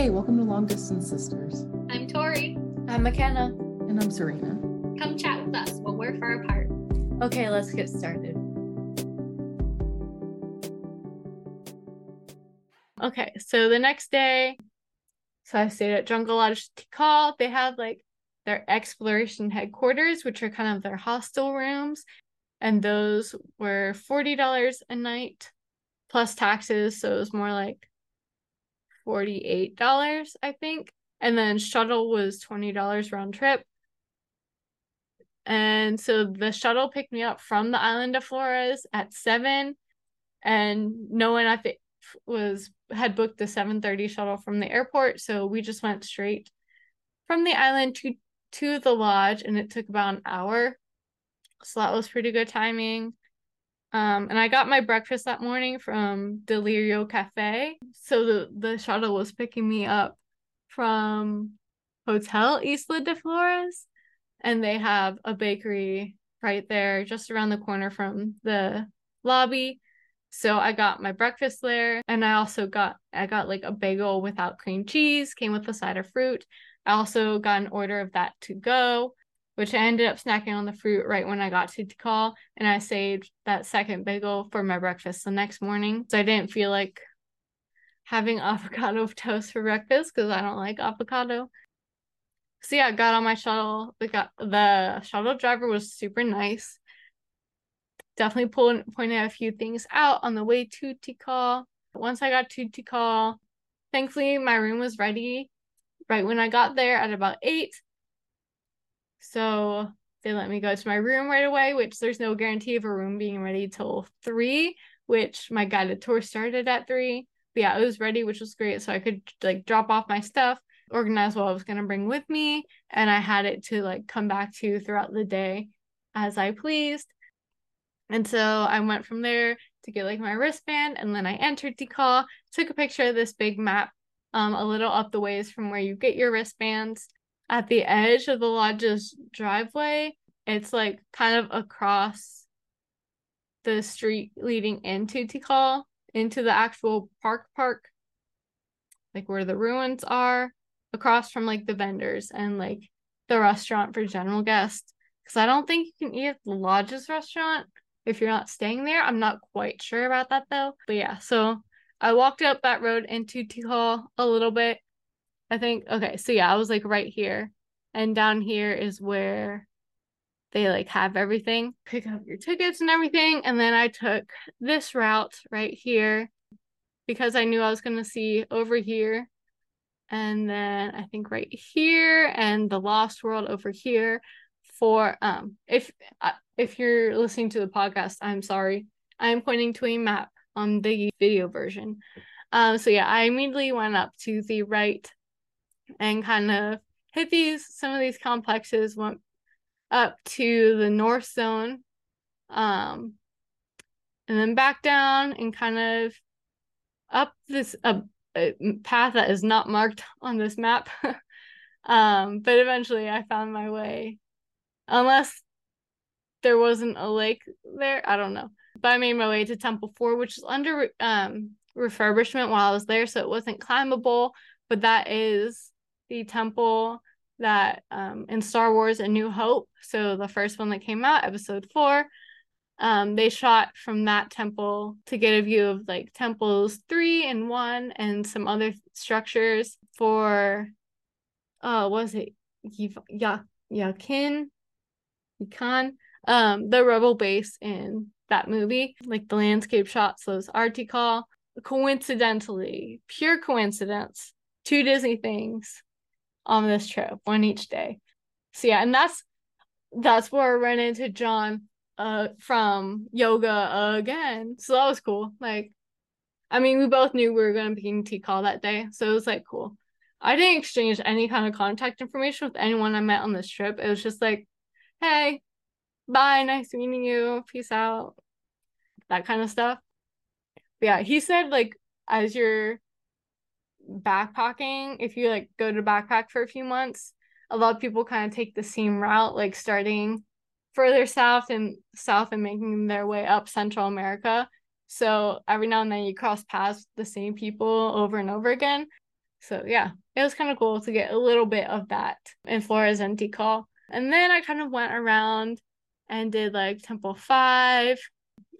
Hey, welcome to Long Distance Sisters. I'm Tori. I'm MacKenna. And I'm Serena. Come chat with us while we're far apart. Okay, let's get started. Okay, so the next day, so I stayed at Jungle Lodge Tikal. They have like their exploration headquarters, which are kind of their hostel rooms, and those were forty dollars a night plus taxes, so it was more like forty-eight dollars, I think. And then shuttle was twenty dollars round trip. And so the shuttle picked me up from the island of Flores at seven, and no one I think was had booked the 7:30 shuttle from the airport, so we just went straight from the island to to the lodge and it took about an hour. So that was pretty good timing. Um, and I got my breakfast that morning from Delirio Cafe. So the, the shuttle was picking me up from Hotel Isla de Flores. And they have a bakery right there, just around the corner from the lobby. So I got my breakfast there and I also got I got like a bagel without cream cheese, came with a side of fruit. I also got an order of that to go, which I ended up snacking on the fruit right when I got to Tikal and I saved that second bagel for my breakfast the next morning. So I didn't feel like having avocado toast for breakfast because I don't like avocado. So yeah, I got on my shuttle. The got the shuttle driver was super nice definitely pulled, pointed a few things out on the way to Tikal. Once I got to Tikal, thankfully my room was ready right when I got there at about eight. So they let me go to my room right away, which there's no guarantee of a room being ready till three, which my guided tour started at three. But yeah, it was ready, which was great. So I could like drop off my stuff, organize what I was gonna bring with me, and I had it to like come back to throughout the day as I pleased. And so I went from there to get like my wristband and then I entered Tikal, took a picture of this big map um a little up the ways from where you get your wristbands. At the edge of the lodge's driveway, it's like kind of across the street leading into Tikal, into the actual park park, like where the ruins are, across from like the vendors and like the restaurant for general guests. Because I don't think you can eat at the lodge's restaurant if you're not staying there. I'm not quite sure about that though. But yeah, so I walked up that road into Tikal a little bit. I think okay, so yeah, I was like right here. And down here is where they like have everything. Pick up your tickets and everything. And then I took this route right here because I knew I was gonna see over here. And then I think right here and the Lost World over here for um if uh, if you're listening to the podcast i'm sorry i'm pointing to a map on the video version um so yeah i immediately went up to the right and kind of hit these some of these complexes went up to the north zone um and then back down and kind of up this uh, path that is not marked on this map um but eventually i found my way unless there wasn't a lake there. I don't know. But I made my way to Temple 4, which is under um refurbishment while I was there, so it wasn't climbable. But that is the temple that um in Star Wars A New Hope, so the first one that came out, episode four. Um, they shot from that temple to get a view of like temples three and one and some other structures for uh was it? Ya Yavin? Khan, um, the rebel base in that movie, like the landscape shots, those article, coincidentally, pure coincidence, two Disney things on this trip, one each day. So yeah, and that's that's where I ran into John uh from yoga again. So that was cool. Like I mean, we both knew we were gonna be in Tikal that day, so it was like cool. I didn't exchange any kind of contact information with anyone I met on this trip. It was just like hey, bye, nice meeting you, peace out, that kind of stuff. But yeah, he said like as you're backpacking, if you like go to backpack for a few months, a lot of people kind of take the same route, like starting further south and south and making their way up Central America. So every now and then you cross paths with the same people over and over again. So yeah, it was kind of cool to get a little bit of that in Flores and Tikal. And then I kind of went around and did like Temple 5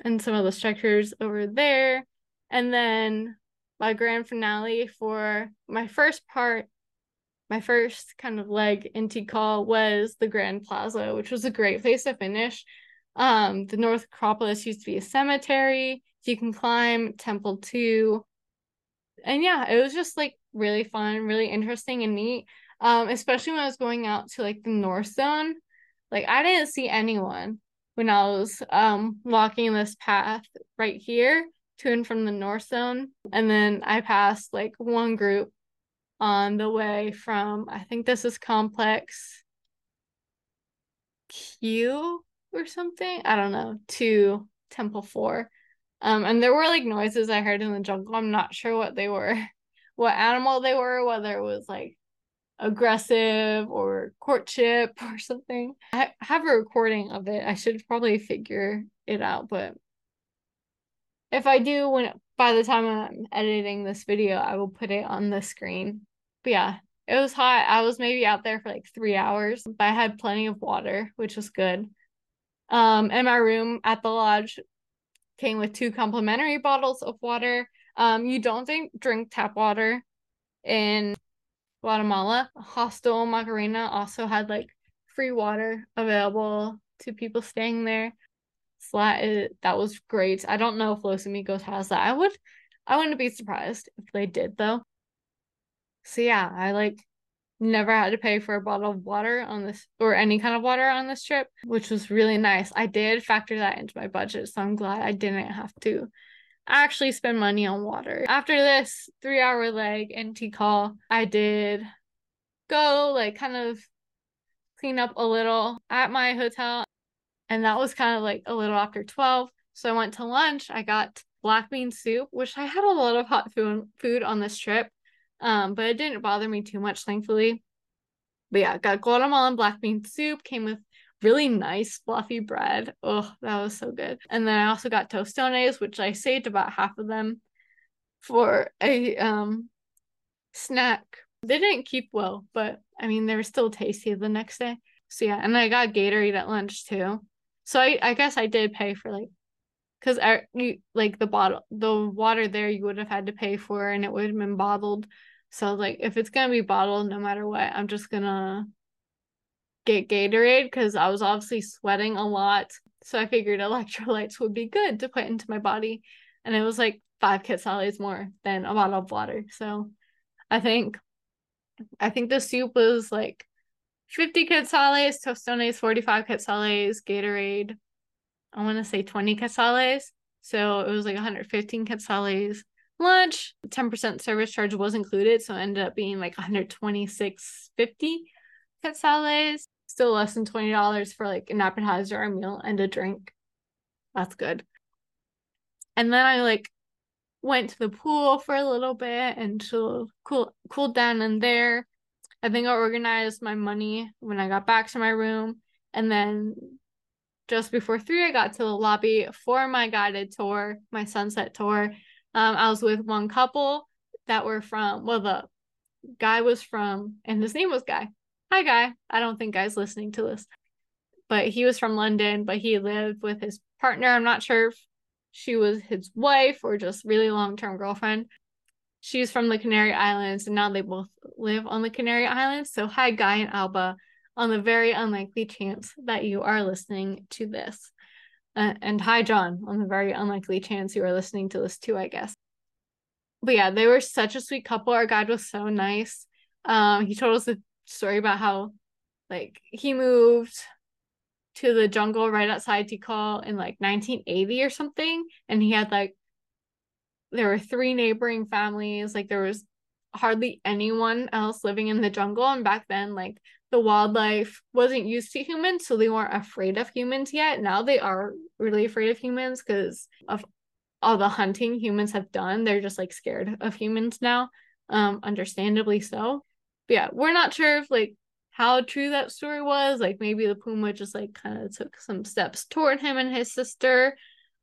and some of the structures over there. And then my grand finale for my first part, my first kind of leg in Tikal was the Grand Plaza, which was a great place to finish. Um, the North Acropolis used to be a cemetery. You can climb Temple 2. And yeah, it was just like really fun, really interesting and neat. Um, especially when I was going out to like the North Zone. Like I didn't see anyone when I was um walking this path right here to and from the North Zone. And then I passed like one group on the way from I think this is complex Q or something. I don't know, to Temple 4. Um, and there were like noises I heard in the jungle. I'm not sure what they were, what animal they were, whether it was like aggressive or courtship or something. I have a recording of it. I should probably figure it out, but if I do when by the time I'm editing this video, I will put it on the screen. But yeah, it was hot. I was maybe out there for like 3 hours, but I had plenty of water, which was good. Um, and my room at the lodge came with two complimentary bottles of water. Um, you don't think drink tap water in Guatemala. Hostel Macarena also had like free water available to people staying there. That, is, eh, that was great. I don't know if Los Amigos has that. I would I wouldn't be surprised if they did though. So yeah, I like never had to pay for a bottle of water on this or any kind of water on this trip, which was really nice. I did factor that into my budget, so I'm glad I didn't have to actually spend money on water. After this three hour leg in Tikal, I did go like kind of clean up a little at my hotel. And that was kind of like a little after 12. So I went to lunch. I got black bean soup, which I had a lot of hot food food on this trip. Um, but it didn't bother me too much, thankfully. But yeah, got Guatemalan black bean soup, came with really nice fluffy bread. Oh, that was so good. And then I also got tostones, which I saved about half of them for a um snack. They didn't keep well, but I mean they were still tasty the next day. So yeah, and I got Gatorade at lunch too. So I I guess I did pay for like because I you like the bottle the water there you would have had to pay for and it would have been bottled. So like if it's gonna be bottled no matter what, I'm just gonna get Gatorade because I was obviously sweating a lot. So I figured electrolytes would be good to put into my body. And it was like five quetzales more than a bottle of water. So I think I think the soup was like 50 quetzales, tostones 45 quetzales, Gatorade, I want to say 20 quetzales. So it was like 115 quetzales. Lunch, 10% service charge was included, so it ended up being like 126.50 quetzales. Still less than $20 for like an appetizer, a meal, and a drink. That's good. And then I like went to the pool for a little bit and to cool cooled down in there. I think I organized my money when I got back to my room. And then just before three, I got to the lobby for my guided tour, my sunset tour. Um, I was with one couple that were from, well, the guy was from, and his name was Guy. Hi, Guy. I don't think Guy's listening to this, but he was from London, but he lived with his partner. I'm not sure if she was his wife or just really long term girlfriend. She's from the Canary Islands, and now they both live on the Canary Islands. So, hi, Guy and Alba, on the very unlikely chance that you are listening to this. Uh, and hi, John, on the very unlikely chance you are listening to this too, I guess. But yeah, they were such a sweet couple. Our guide was so nice. Um, he told us the story about how like he moved to the jungle right outside Tikal in like 1980 or something and he had like there were three neighboring families like there was hardly anyone else living in the jungle and back then like the wildlife wasn't used to humans so they weren't afraid of humans yet now they are really afraid of humans because of all the hunting humans have done they're just like scared of humans now um understandably so but yeah, we're not sure if like how true that story was. Like maybe the puma just like kind of took some steps toward him and his sister.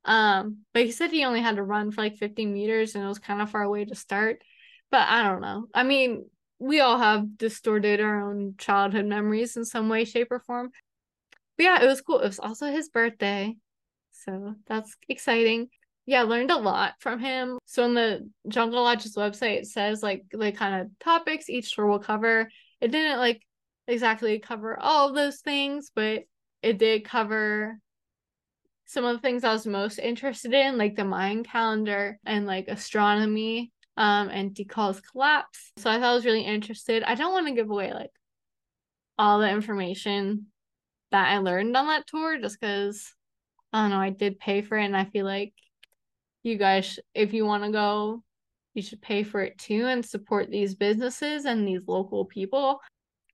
Um, but he said he only had to run for like 50 meters and it was kind of far away to start. But I don't know. I mean, we all have distorted our own childhood memories in some way, shape, or form. But yeah, it was cool. It was also his birthday. So that's exciting. Yeah, learned a lot from him. So on the Jungle Lodge's website, it says like the kind of topics each tour will cover. It didn't like exactly cover all of those things, but it did cover some of the things I was most interested in, like the Mayan calendar and like astronomy um, and Tikal's collapse. So I thought I was really interested. I don't want to give away like all the information that I learned on that tour just because I don't know, I did pay for it and I feel like you guys, if you want to go, you should pay for it too and support these businesses and these local people.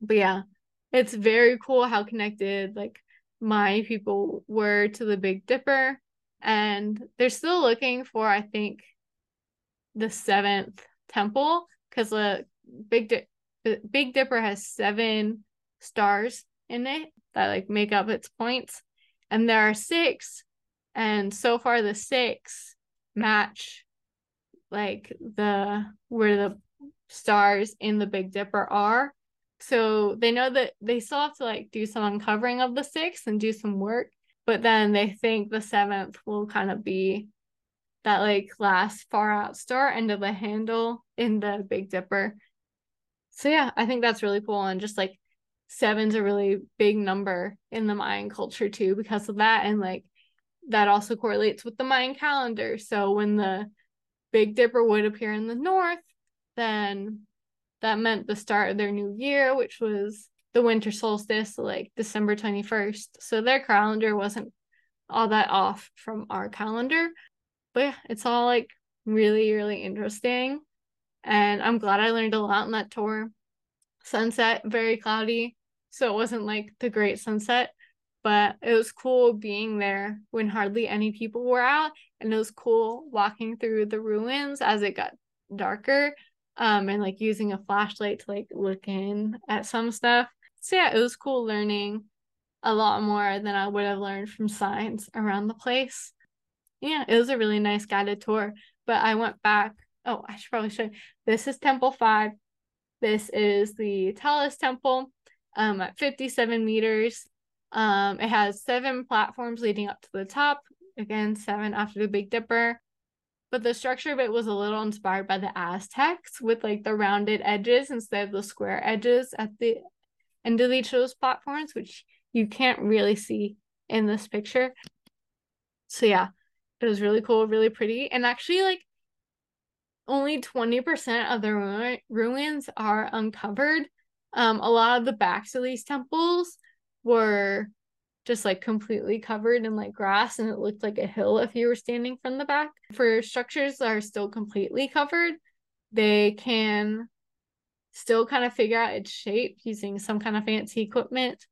But yeah, it's very cool how connected like my people were to the Big Dipper. And they're still looking for, I think, the seventh temple because the Big Di- Big Dipper has seven stars in it that like make up its points, and there are six, and so far the six match like the where the stars in the Big Dipper are. So they know that they still have to like do some uncovering of the six and do some work, but then they think the seventh will kind of be that like last far out star end of the handle in the Big Dipper. So yeah, I think that's really cool. And just like seven's a really big number in the Mayan culture too because of that. And like that also correlates with the Mayan calendar. So when the Big Dipper would appear in the north, then that meant the start of their new year, which was the winter solstice, like December 21st. So their calendar wasn't all that off from our calendar but yeah, it's all like really, really interesting. And I'm glad I learned a lot on that tour. Sunset, very cloudy. So it wasn't like the great sunset, but it was cool being there when hardly any people were out. And it was cool walking through the ruins as it got darker um, and like using a flashlight to like look in at some stuff. So yeah, it was cool learning a lot more than I would have learned from signs around the place yeah, it was a really nice guided tour. But I went back. Oh, I should probably show you. This is Temple 5. This is the tallest Temple um, at 57 meters. Um, it has seven platforms leading up to the top. Again, seven after the Big Dipper. But the structure of it was a little inspired by the Aztecs with like the rounded edges instead of the square edges at the end of each of those platforms, which you can't really see in this picture. So yeah, it was really cool, really pretty. And actually, like, only 20% of the ru- ruins are uncovered. Um, a lot of the backs of these temples were just like completely covered in like grass and it looked like a hill if you were standing from the back. For structures that are still completely covered, they can still kind of figure out its shape using some kind of fancy equipment.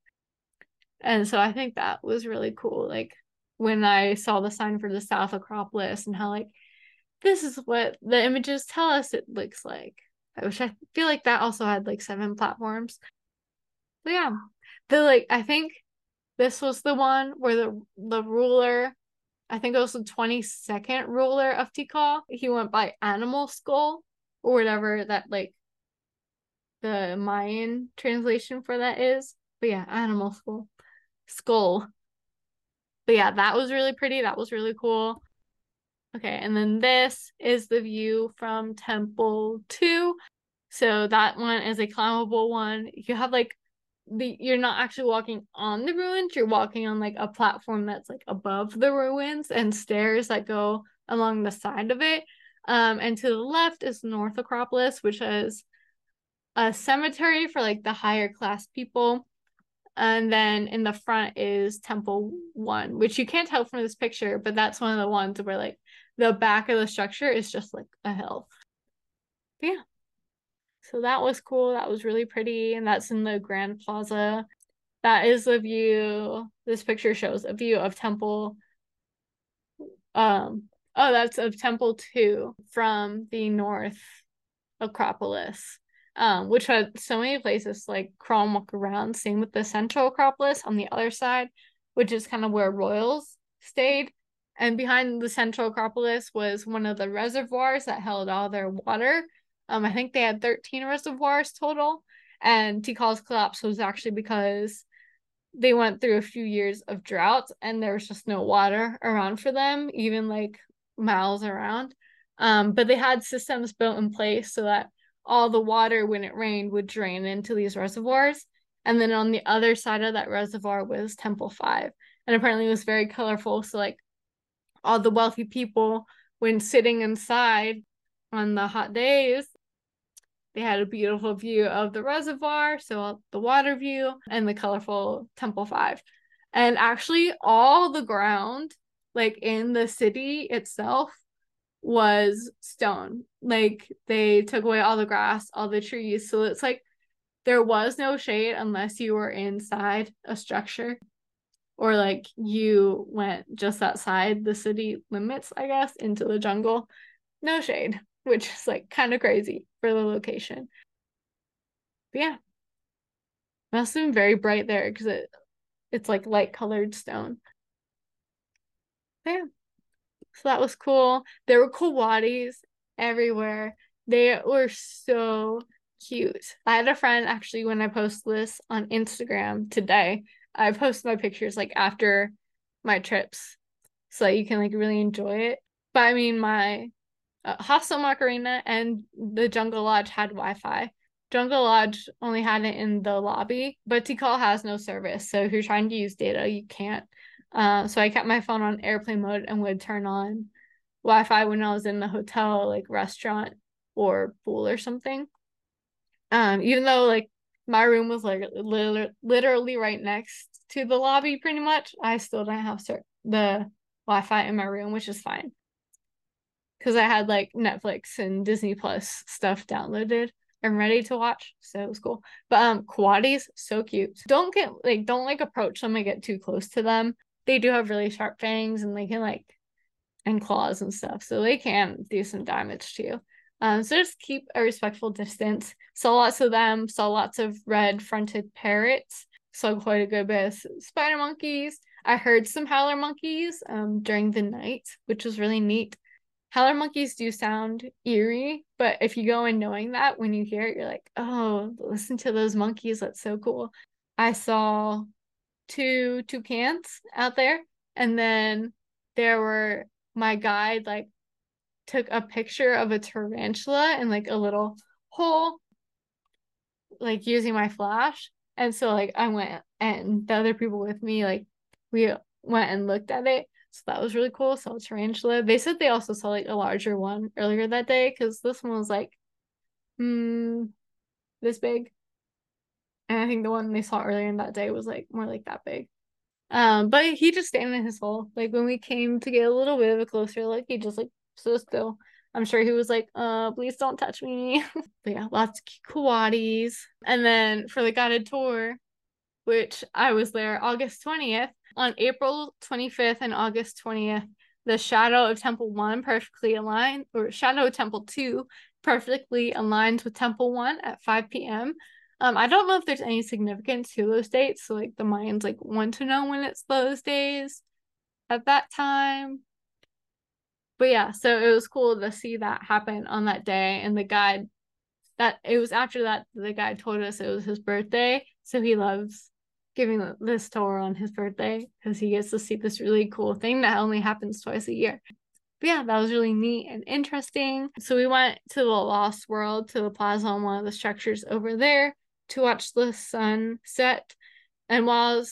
And so I think that was really cool. Like when I saw the sign for the South Acropolis and how like this is what the images tell us it looks like. I wish I feel like that also had like seven platforms. But yeah. The like I think this was the one where the the ruler I think it was the 22nd ruler of Tikal. He went by Animal Skull or whatever that like the Mayan translation for that is. But yeah, Animal Skull. Skull but yeah, that was really pretty. That was really cool. Okay, and then this is the view from Temple 2. So that one is a climbable one. You have like the you're not actually walking on the ruins, you're walking on like a platform that's like above the ruins and stairs that go along the side of it. Um, and to the left is North Acropolis, which is a cemetery for like the higher class people. And then in the front is Temple One, which you can't tell from this picture, but that's one of the ones where like the back of the structure is just like a hill. But yeah. So that was cool. That was really pretty. And that's in the Grand Plaza. That is the view. This picture shows a view of Temple. Um, oh, that's of Temple 2 from the North Acropolis um, which had so many places like crawl and walk around. Same with the Central Acropolis on the other side, which is kind of where royals stayed. And behind the Central Acropolis was one of the reservoirs that held all their water. Um, I think they had 13 reservoirs total, and Tikal's collapse was actually because they went through a few years of drought and there was just no water around for them, even like miles around. Um, but they had systems built in place so that all the water when it rained would drain into these reservoirs. And then on the other side of that reservoir was Temple 5. And apparently it was very colorful. So, like, all the wealthy people, when sitting inside on the hot days, they had a beautiful view of the reservoir, so the water view, and the colorful Temple 5. And actually, all the ground, like in the city itself, was stone. Like they took away all the grass, all the trees. So it's like there was no shade unless you were inside a structure or like you went just outside the city limits, I guess, into the jungle. No shade, which is like kind of crazy for the location. But yeah. Must have been very bright there because it it's like light colored stone. But yeah. So that was cool. There were coatis everywhere. They were so cute. I had a friend actually when I posted this on Instagram today. I post my pictures like after my trips so that you can like really enjoy it. But I mean, my uh, Hostel Macarena and the Jungle Lodge had Wi Fi. Jungle Lodge only had it in the lobby, but Tikal has no service. So if you're trying to use data, you can't. Uh, so I kept my phone on airplane mode and would turn on Wi-Fi when I was in the hotel, like restaurant or pool or something. Um, even though like my room was like li- literally right next to the lobby, pretty much, I still didn't have ser- the Wi-Fi in my room, which is fine because I had like Netflix and Disney Plus stuff downloaded and ready to watch. So it was cool. But um coatis, so cute. Don't get like don't like approach them and get too close to them they do have really sharp fangs and they can like and claws and stuff. So they can do some damage to you. Um, so just keep a respectful distance. Saw lots of them, saw lots of red fronted parrots, saw quite a good bit of spider monkeys. I heard some howler monkeys um during the night, which was really neat. Howler monkeys do sound eerie, but if you go in knowing that when you hear it, you're like, oh, listen to those monkeys. That's so cool. I saw two toucans out there and then there were my guide like took a picture of a tarantula in like a little hole like using my flash and so like i went and the other people with me like we went and looked at it so that was really cool saw tarantula they said they also saw like a larger one earlier that day because this one was like hmm this big and I think the one they saw earlier in that day was like more like that big. Um, but he just stayed in his hole. Like when we came to get a little bit of a closer look, he just like stood still. I'm sure he was like, uh, please don't touch me. but yeah, lots of coatis. And then for the guided tour, which I was there August 20th, on April 25th and August 20th, the shadow of Temple 1 perfectly aligned, or shadow of Temple 2 perfectly aligns with Temple 1 at 5 p.m. Um, I don't know if there's any significance to those dates. So like the Mayans like want to know when it's those days at that time. But yeah, so it was cool to see that happen on that day. And the guide that it was after that the guide told us it was his birthday. So he loves giving this tour on his birthday because he gets to see this really cool thing that only happens twice a year. But yeah, that was really neat and interesting. So we went to the Lost World, to the plaza on one of the structures over there to watch the sun set. And while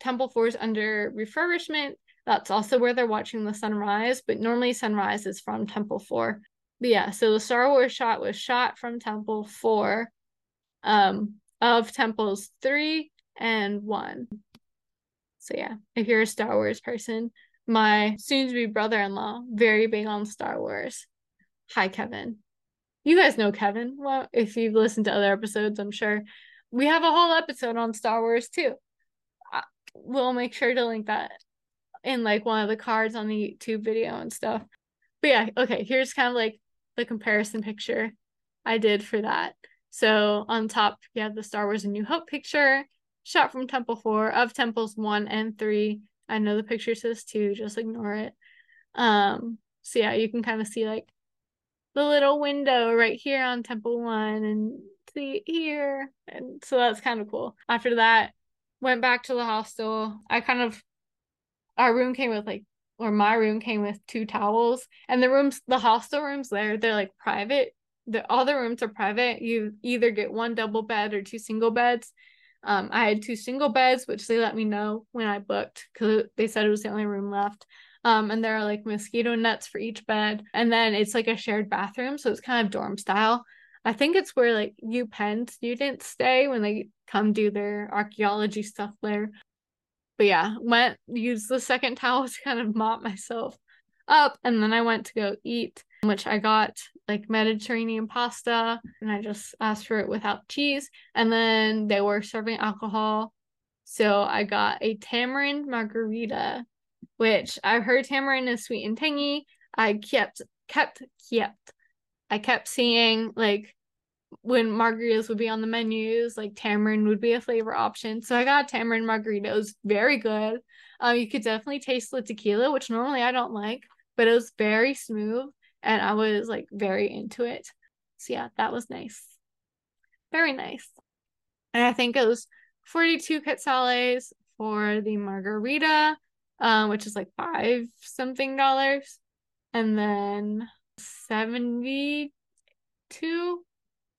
Temple 4 is under refurbishment, that's also where they're watching the sunrise. But normally, sunrise is from Temple 4. But yeah, so the Star Wars shot was shot from Temple 4 um, of Temples 3 and 1. So yeah, if you're a Star Wars person, my soon to be brother in law, very big on Star Wars. Hi, Kevin you guys know Kevin. Well, if you've listened to other episodes, I'm sure we have a whole episode on Star Wars too. Uh, we'll make sure to link that in like one of the cards on the YouTube video and stuff. But yeah, okay, here's kind of like the comparison picture I did for that. So on top, you have the Star Wars and New Hope picture, shot from Temple 4 of Temples 1 and 3. I know the picture says 2, just ignore it. Um, so yeah, you can kind of see like the little window right here on Temple One and see here. And so that's kind of cool. After that, went back to the hostel. I kind of our room came with like or my room came with two towels and the rooms the hostel rooms there they're like private the all the rooms are private you either get one double bed or two single beds um i had two single beds which they let me know when i booked because they said it was the only room left. Um and there are like mosquito nets for each bed and then it's like a shared bathroom so it's kind of dorm style. I think it's where like UPenn students stay when they come do their archaeology stuff there. But yeah, went used the second towel to kind of mop myself up, and then I went to go eat, which I got like Mediterranean pasta, and I just asked for it without cheese, and then they were serving alcohol, so I got a tamarind margarita, which I've heard tamarind is sweet and tangy. I kept kept kept I kept seeing like when margaritas would be on the menus, like tamarind would be a flavor option. So I got tamarind margarita. It was very good. Um, you could definitely taste the tequila, which normally I don't like, but it was very smooth and I was like very into it. So yeah, that was nice. Very nice. And I think it was 42 quetzales for the margarita, um, which is like five something dollars. And then 72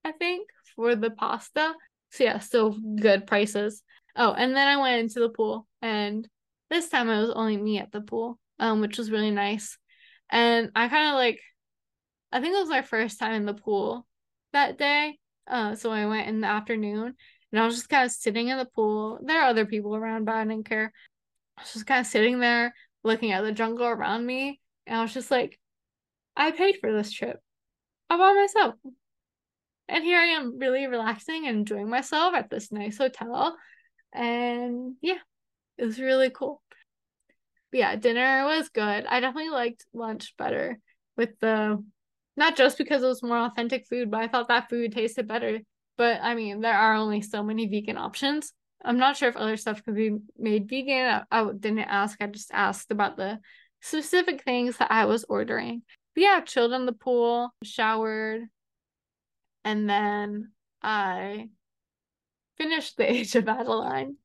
I think, for the pasta. So yeah, still good prices. Oh, and then I went into the pool and this time it was only me at the pool, um, which was really nice. And I kind of like I think it was my first time in the pool that day. Uh, so I went in the afternoon and I was just kind of sitting in the pool. There are other people around, but I didn't care. I was just kind of sitting there looking at the jungle around me. And I was just like, I paid for this trip all by myself. And here I am really relaxing and enjoying myself at this nice hotel. And yeah, it was really cool. But yeah, dinner was good. I definitely liked lunch better with the not just because it was more authentic food, but I thought that food tasted better. But I mean, there are only so many vegan options. I'm not sure if other stuff could be made vegan. I, I didn't ask. I just asked about the specific things that I was ordering. But yeah, chilled in the pool, showered, and then I finished the Age of Adaline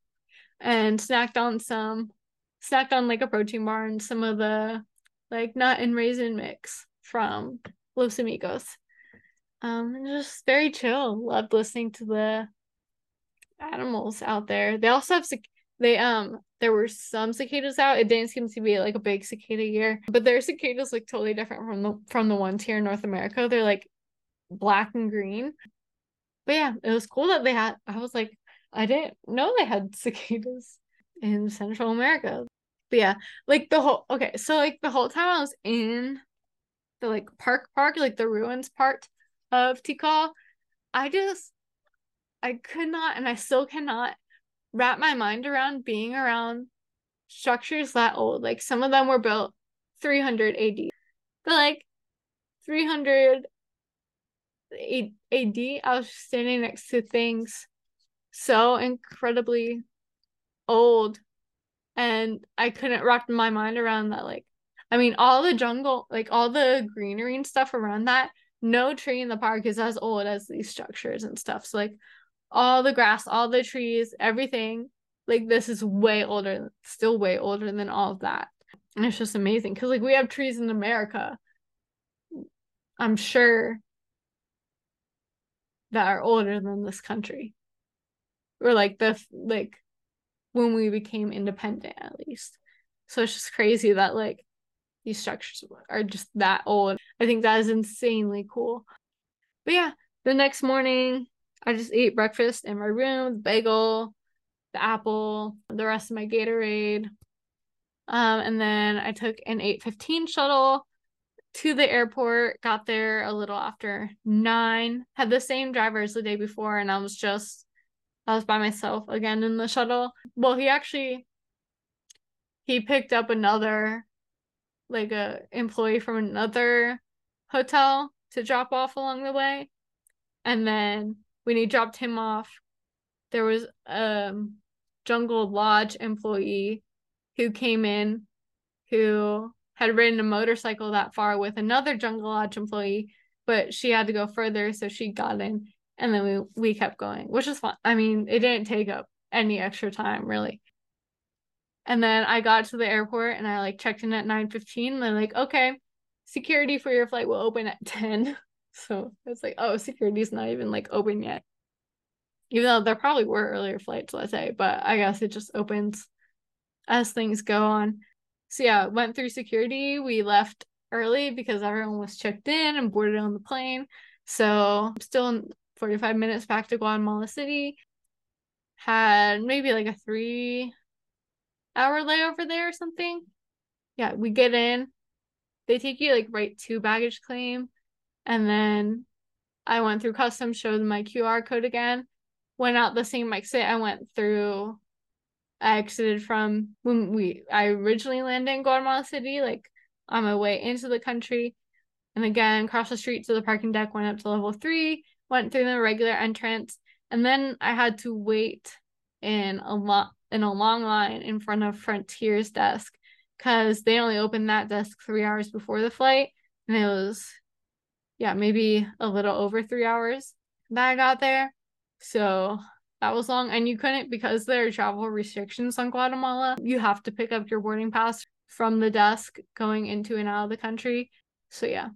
and snacked on some snacked on like a protein bar and some of the like nut and raisin mix from Los Amigos. Um just very chill. Loved listening to the animals out there. They also have they um there were some cicadas out. It didn't seem to be like a big cicada year, but their cicadas look totally different from the from the ones here in North America. They're like black and green. But yeah, it was cool that they had. I was like, I didn't know they had cicadas in Central America. But yeah, like the whole okay, so like the whole time I was in the like park park, like the ruins part of Tikal, I just I could not and I still cannot wrap my mind around being around structures that old. Like some of them were built 300 AD. But like 300 AD, I was standing next to things so incredibly old and I couldn't wrap my mind around that like I mean all the jungle like all the greenery and stuff around that no tree in the park is as old as these structures and stuff. So like all the grass all the trees everything like this is way older still way older than all of that. And it's just amazing because like we have trees in America I'm sure that are older than this country. Or like the like when we became independent at least. So it's just crazy that like these structures are just that old. I think that is insanely cool. But yeah the next morning i just ate breakfast in my room the bagel the apple the rest of my gatorade. Um and then i took an 815 shuttle to the airport, got there a little after nine, had the same driver as the day before, and I was just I was by myself again in the shuttle. Well, he actually he picked up another like a employee from another hotel to drop off along the way. And then when he dropped him off, there was a um, Jungle Lodge employee who came in who had ridden a motorcycle that far with another Jungle Lodge employee, but she had to go further, so she got in, and then we we kept going, which was fun. I mean, it didn't take up any extra time really. And then I got to the airport and I like checked in at 9:15. They're like, okay, security for your flight will open at 10. So it's like, oh, security's not even like open yet. Even though there probably were earlier flights, let's say, but I guess it just opens as things go on. So yeah, went through security. We left early because everyone was checked in and boarded on the plane. So still 45 minutes back to Guatemala City. Had maybe like a three hour layover there or something. Yeah, we get in. They take you like right to baggage claim. And then I went through customs, showed my QR code again, went out the same exit I went through. I exited from when we I originally landed in Guatemala City, like on my way into the country. And again, crossed the street to the parking deck, went up to level three, went through the regular entrance, and then I had to wait in a lot in a long line in front of Frontier's desk because they only opened that desk three hours before the flight. And it was, yeah, maybe a little over three hours that I got there. So that was long. And you couldn't, because there are travel restrictions on Guatemala, you have to pick up your boarding pass from the desk going into and out of the country. So yeah,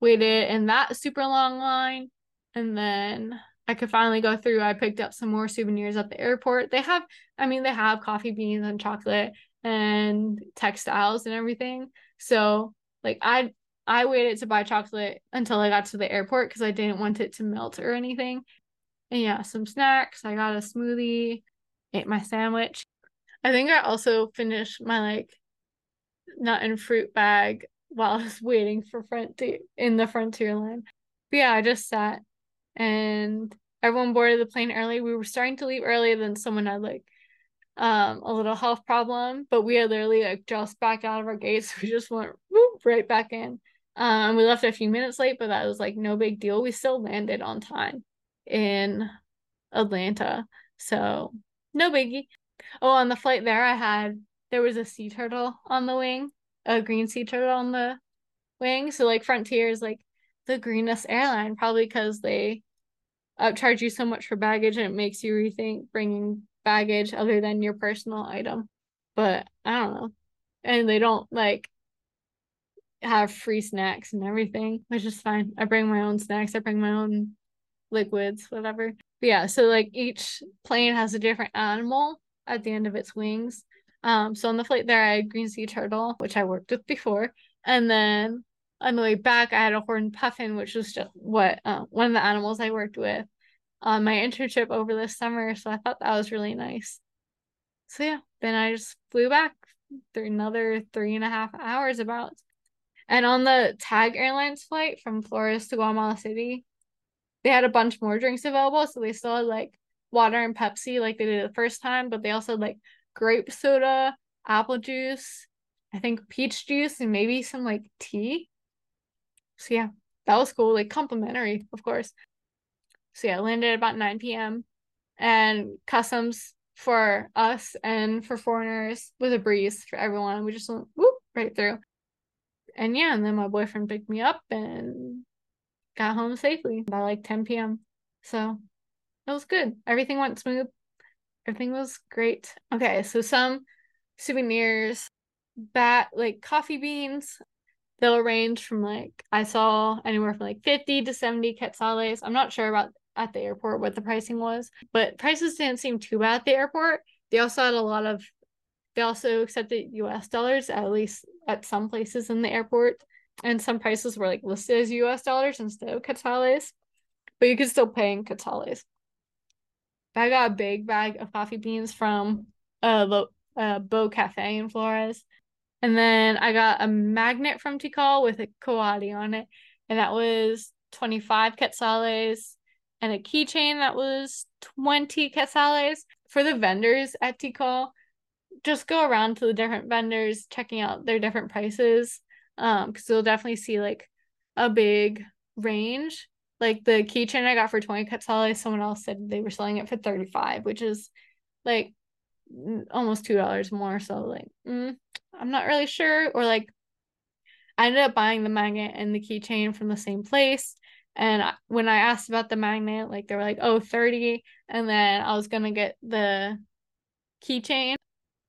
waited in that super long line. And then I could finally go through. I picked up some more souvenirs at the airport. They have, I mean, they have coffee beans and chocolate and textiles and everything. So like I I waited to buy chocolate until I got to the airport because I didn't want it to melt or anything. And yeah, some snacks. I got a smoothie, ate my sandwich. I think I also finished my like nut and fruit bag while I was waiting for frontier in the frontier line. But yeah, I just sat and everyone boarded the plane early. We were starting to leave early, then someone had like um a little health problem, but we had literally like just back out of our gates. We just went whoop, right back in. Um, we left a few minutes late, but that was like no big deal. We still landed on time in Atlanta, so no biggie. Oh, on the flight there, I had there was a sea turtle on the wing, a green sea turtle on the wing. So like Frontier is like the greenest airline, probably because they upcharge you so much for baggage and it makes you rethink bringing baggage other than your personal item. But I don't know. And they don't like have free snacks and everything, which is fine. I bring my own snacks, I bring my own liquids, whatever. But yeah, so like each plane has a different animal at the end of its wings. Um, so on the flight there, I had green sea turtle, which I worked with before, and then on the way back, I had a horned puffin, which was just what uh, one of the animals I worked with on my internship over the summer. So I thought that was really nice. So yeah, then I just flew back through another three and a half hours about. And on the Tag Airlines flight from Flores to Guatemala City, they had a bunch more drinks available. So they still had like water and Pepsi like they did the first time, but they also had like grape soda, apple juice, I think peach juice, and maybe some like tea. So yeah, that was cool. Like complimentary, of course. So yeah, landed at about 9 p.m. And customs for us and for foreigners was a breeze for everyone. We just went whoop right through. And yeah, and then my boyfriend picked me up and got home safely by like 10 p.m. So it was good. Everything went smooth. Everything was great. Okay, so some souvenirs, bat like coffee beans they'll range from like I saw anywhere from like 50 to 70 quetzales. I'm not sure about at the airport what the pricing was, but prices didn't seem too bad at the airport. They also had a lot of they also accepted US dollars, at least at some places in the airport. And some prices were like listed as US dollars instead of quetzales. But you could still pay in quetzales. I got a big bag of coffee beans from uh, uh Beau Cafe in Flores. And then I got a magnet from Tikal with a coati on it. And that was 25 quetzales. And a keychain that was 20 quetzales. For the vendors at Tikal, just go around to the different vendors, checking out their different prices. Um, because you'll definitely see like a big range. Like the keychain I got for 20 quetzales, someone else said they were selling it for 35, which is like almost two dollars more. So like, mm, I'm not really sure. Or like, I ended up buying the magnet and the keychain from the same place. And when I asked about the magnet, like they were like, oh, 30. And then I was going to get the keychain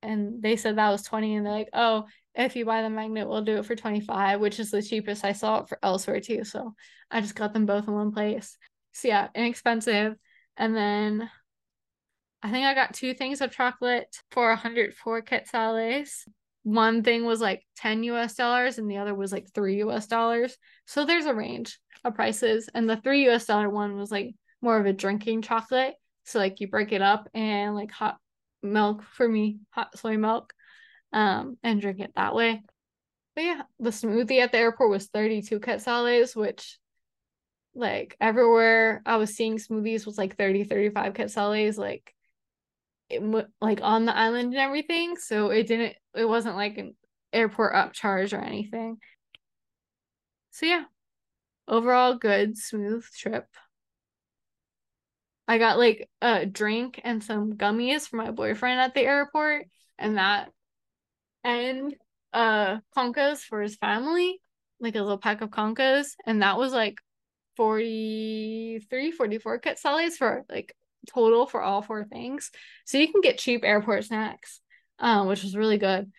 and they said that was 20. And they're like, oh, if you buy the magnet, we'll do it for 25, which is the cheapest I saw it for elsewhere too. So I just got them both in one place. So yeah, inexpensive. And then I think I got two things of chocolate for 104 quetzales. One thing was like 10 US dollars and the other was like 3 US dollars. So there's a range of prices. And the 3 US dollar one was like more of a drinking chocolate. So like you break it up and like hot milk for me, hot soy milk um, and drink it that way. But yeah, the smoothie at the airport was 32 quetzales, which like everywhere I was seeing smoothies was like 30, 35 quetzales, like like on the island and everything. So it didn't, it wasn't like an airport upcharge or anything. So yeah, overall good, smooth trip. I got like a drink and some gummies for my boyfriend at the airport, and that and uh conchas for his family, like a little pack of conchas, and that was like 43, 44 quetzales for like total for all four things. So you can get cheap airport snacks, um, which was really good.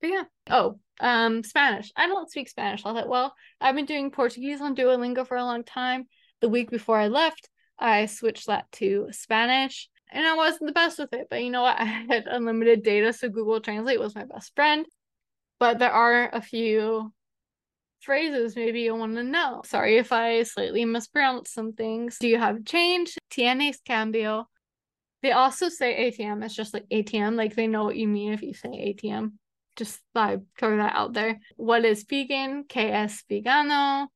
But yeah. Oh, um, Spanish. I don't speak Spanish all that well. I've been doing Portuguese on Duolingo for a long time. The week before I left, I switched that to Spanish and I wasn't the best with it. But you know what? I had unlimited data, so Google Translate was my best friend. But there are a few phrases maybe you want to know. Sorry if I slightly mispronounce some things. Do you have change? Tienes cambio. They also say ATM. It's just like ATM. Like they know what you mean if you say ATM. Just I throw that out there. What is vegan? KS vegano.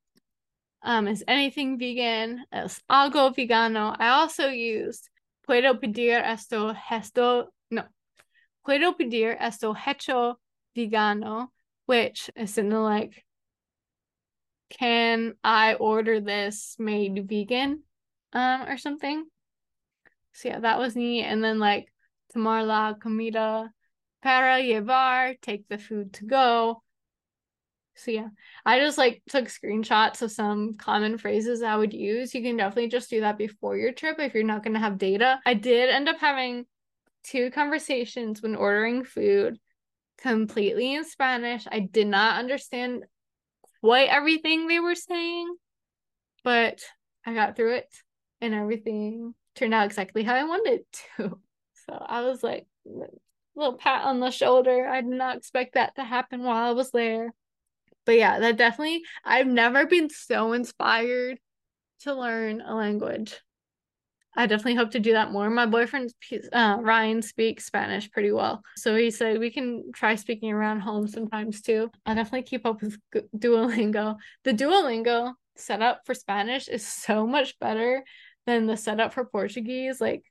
Um, is anything vegan? Es algo vegano. I also used puedo pedir esto, esto, no, puedo pedir esto hecho vegano, which is in the like, can I order this made vegan, um, or something? So yeah, that was neat. And then like, tomar la comida para llevar, take the food to go. So yeah, I just like took screenshots of some common phrases I would use. You can definitely just do that before your trip if you're not going to have data. I did end up having two conversations when ordering food completely in Spanish. I did not understand quite everything they were saying, but I got through it and everything turned out exactly how I wanted to. So I was like, little pat on the shoulder. I did not expect that to happen while I was there but yeah, that definitely, I've never been so inspired to learn a language. I definitely hope to do that more. My boyfriend, uh, Ryan, speaks Spanish pretty well. So he said we can try speaking around home sometimes too. I definitely keep up with Duolingo. The Duolingo setup for Spanish is so much better than the setup for Portuguese. Like,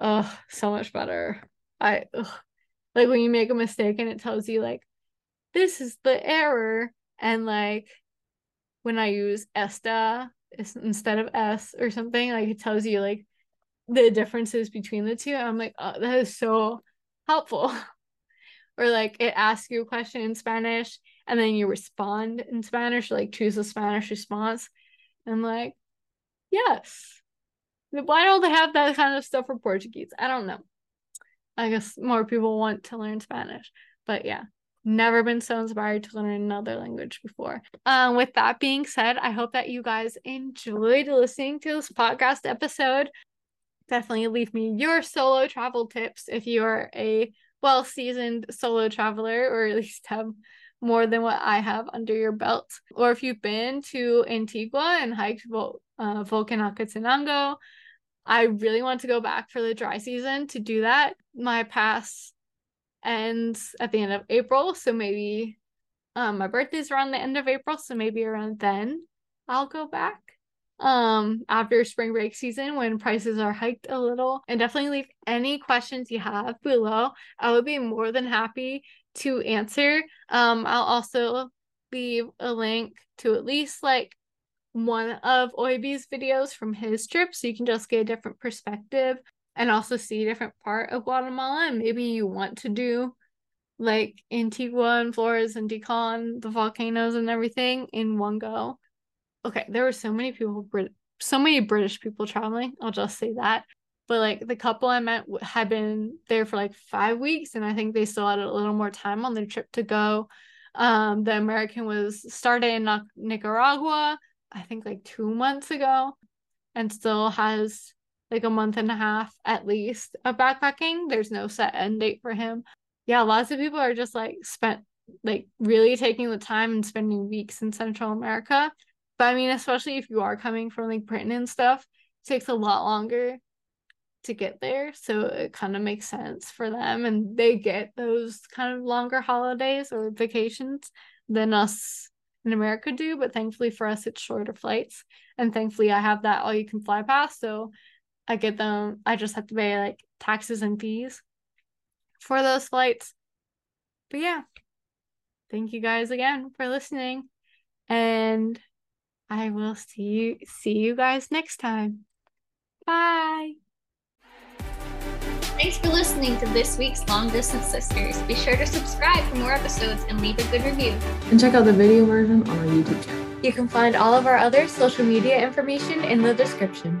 oh, so much better. I, ugh. like when you make a mistake and it tells you, like, this is the error. And like when I use esta instead of s or something, like it tells you like the differences between the two. I'm like, oh, that is so helpful. or like it asks you a question in Spanish and then you respond in Spanish, like choose a Spanish response. And like, yes. Why don't they have that kind of stuff for Portuguese? I don't know. I guess more people want to learn Spanish. But yeah, never been so inspired to learn another language before. Um, with that being said, I hope that you guys enjoyed listening to this podcast episode. Definitely leave me your solo travel tips if you are a well seasoned solo traveler or at least have more than what I have under your belt. Or if you've been to Antigua and hiked Vol- uh, Volcan Acatenango, I really want to go back for the dry season to do that. My pass ends at the end of April. So maybe um my birthday's around the end of April. So maybe around then I'll go back. Um after spring break season when prices are hiked a little. And definitely leave any questions you have below. I would be more than happy to answer. Um I'll also leave a link to at least like one of Oyby's videos from his trip so you can just get a different perspective and also see a different part of Guatemala and maybe you want to do like Antigua and Flores and Decon, the volcanoes and everything in one go. Okay, there were so many people, Brit- so many British people traveling. I'll just say that. But like the couple I met had been there for like five weeks, and I think they still had a little more time on their trip to go. Um, the American was started in Nicaragua, I think like two months ago, and still has like a month and a half at least of backpacking. There's no set end date for him. Yeah, lots of people are just like spent like really taking the time and spending weeks in Central America. But I mean, especially if you are coming from like Britain and stuff, it takes a lot longer to get there. So it kind of makes sense for them and they get those kind of longer holidays or vacations than us in America do. But thankfully for us, it's shorter flights. And thankfully, I have that all you can fly pass. So I get them, I just have to pay like taxes and fees for those flights. But yeah, thank you guys again for listening. And I will see you see you guys next time. Bye. Thanks for listening to this week's Long Distance Sisters. Be sure to subscribe for more episodes and leave a good review. And check out the video version on our YouTube channel. You can find all of our other social media information in the description.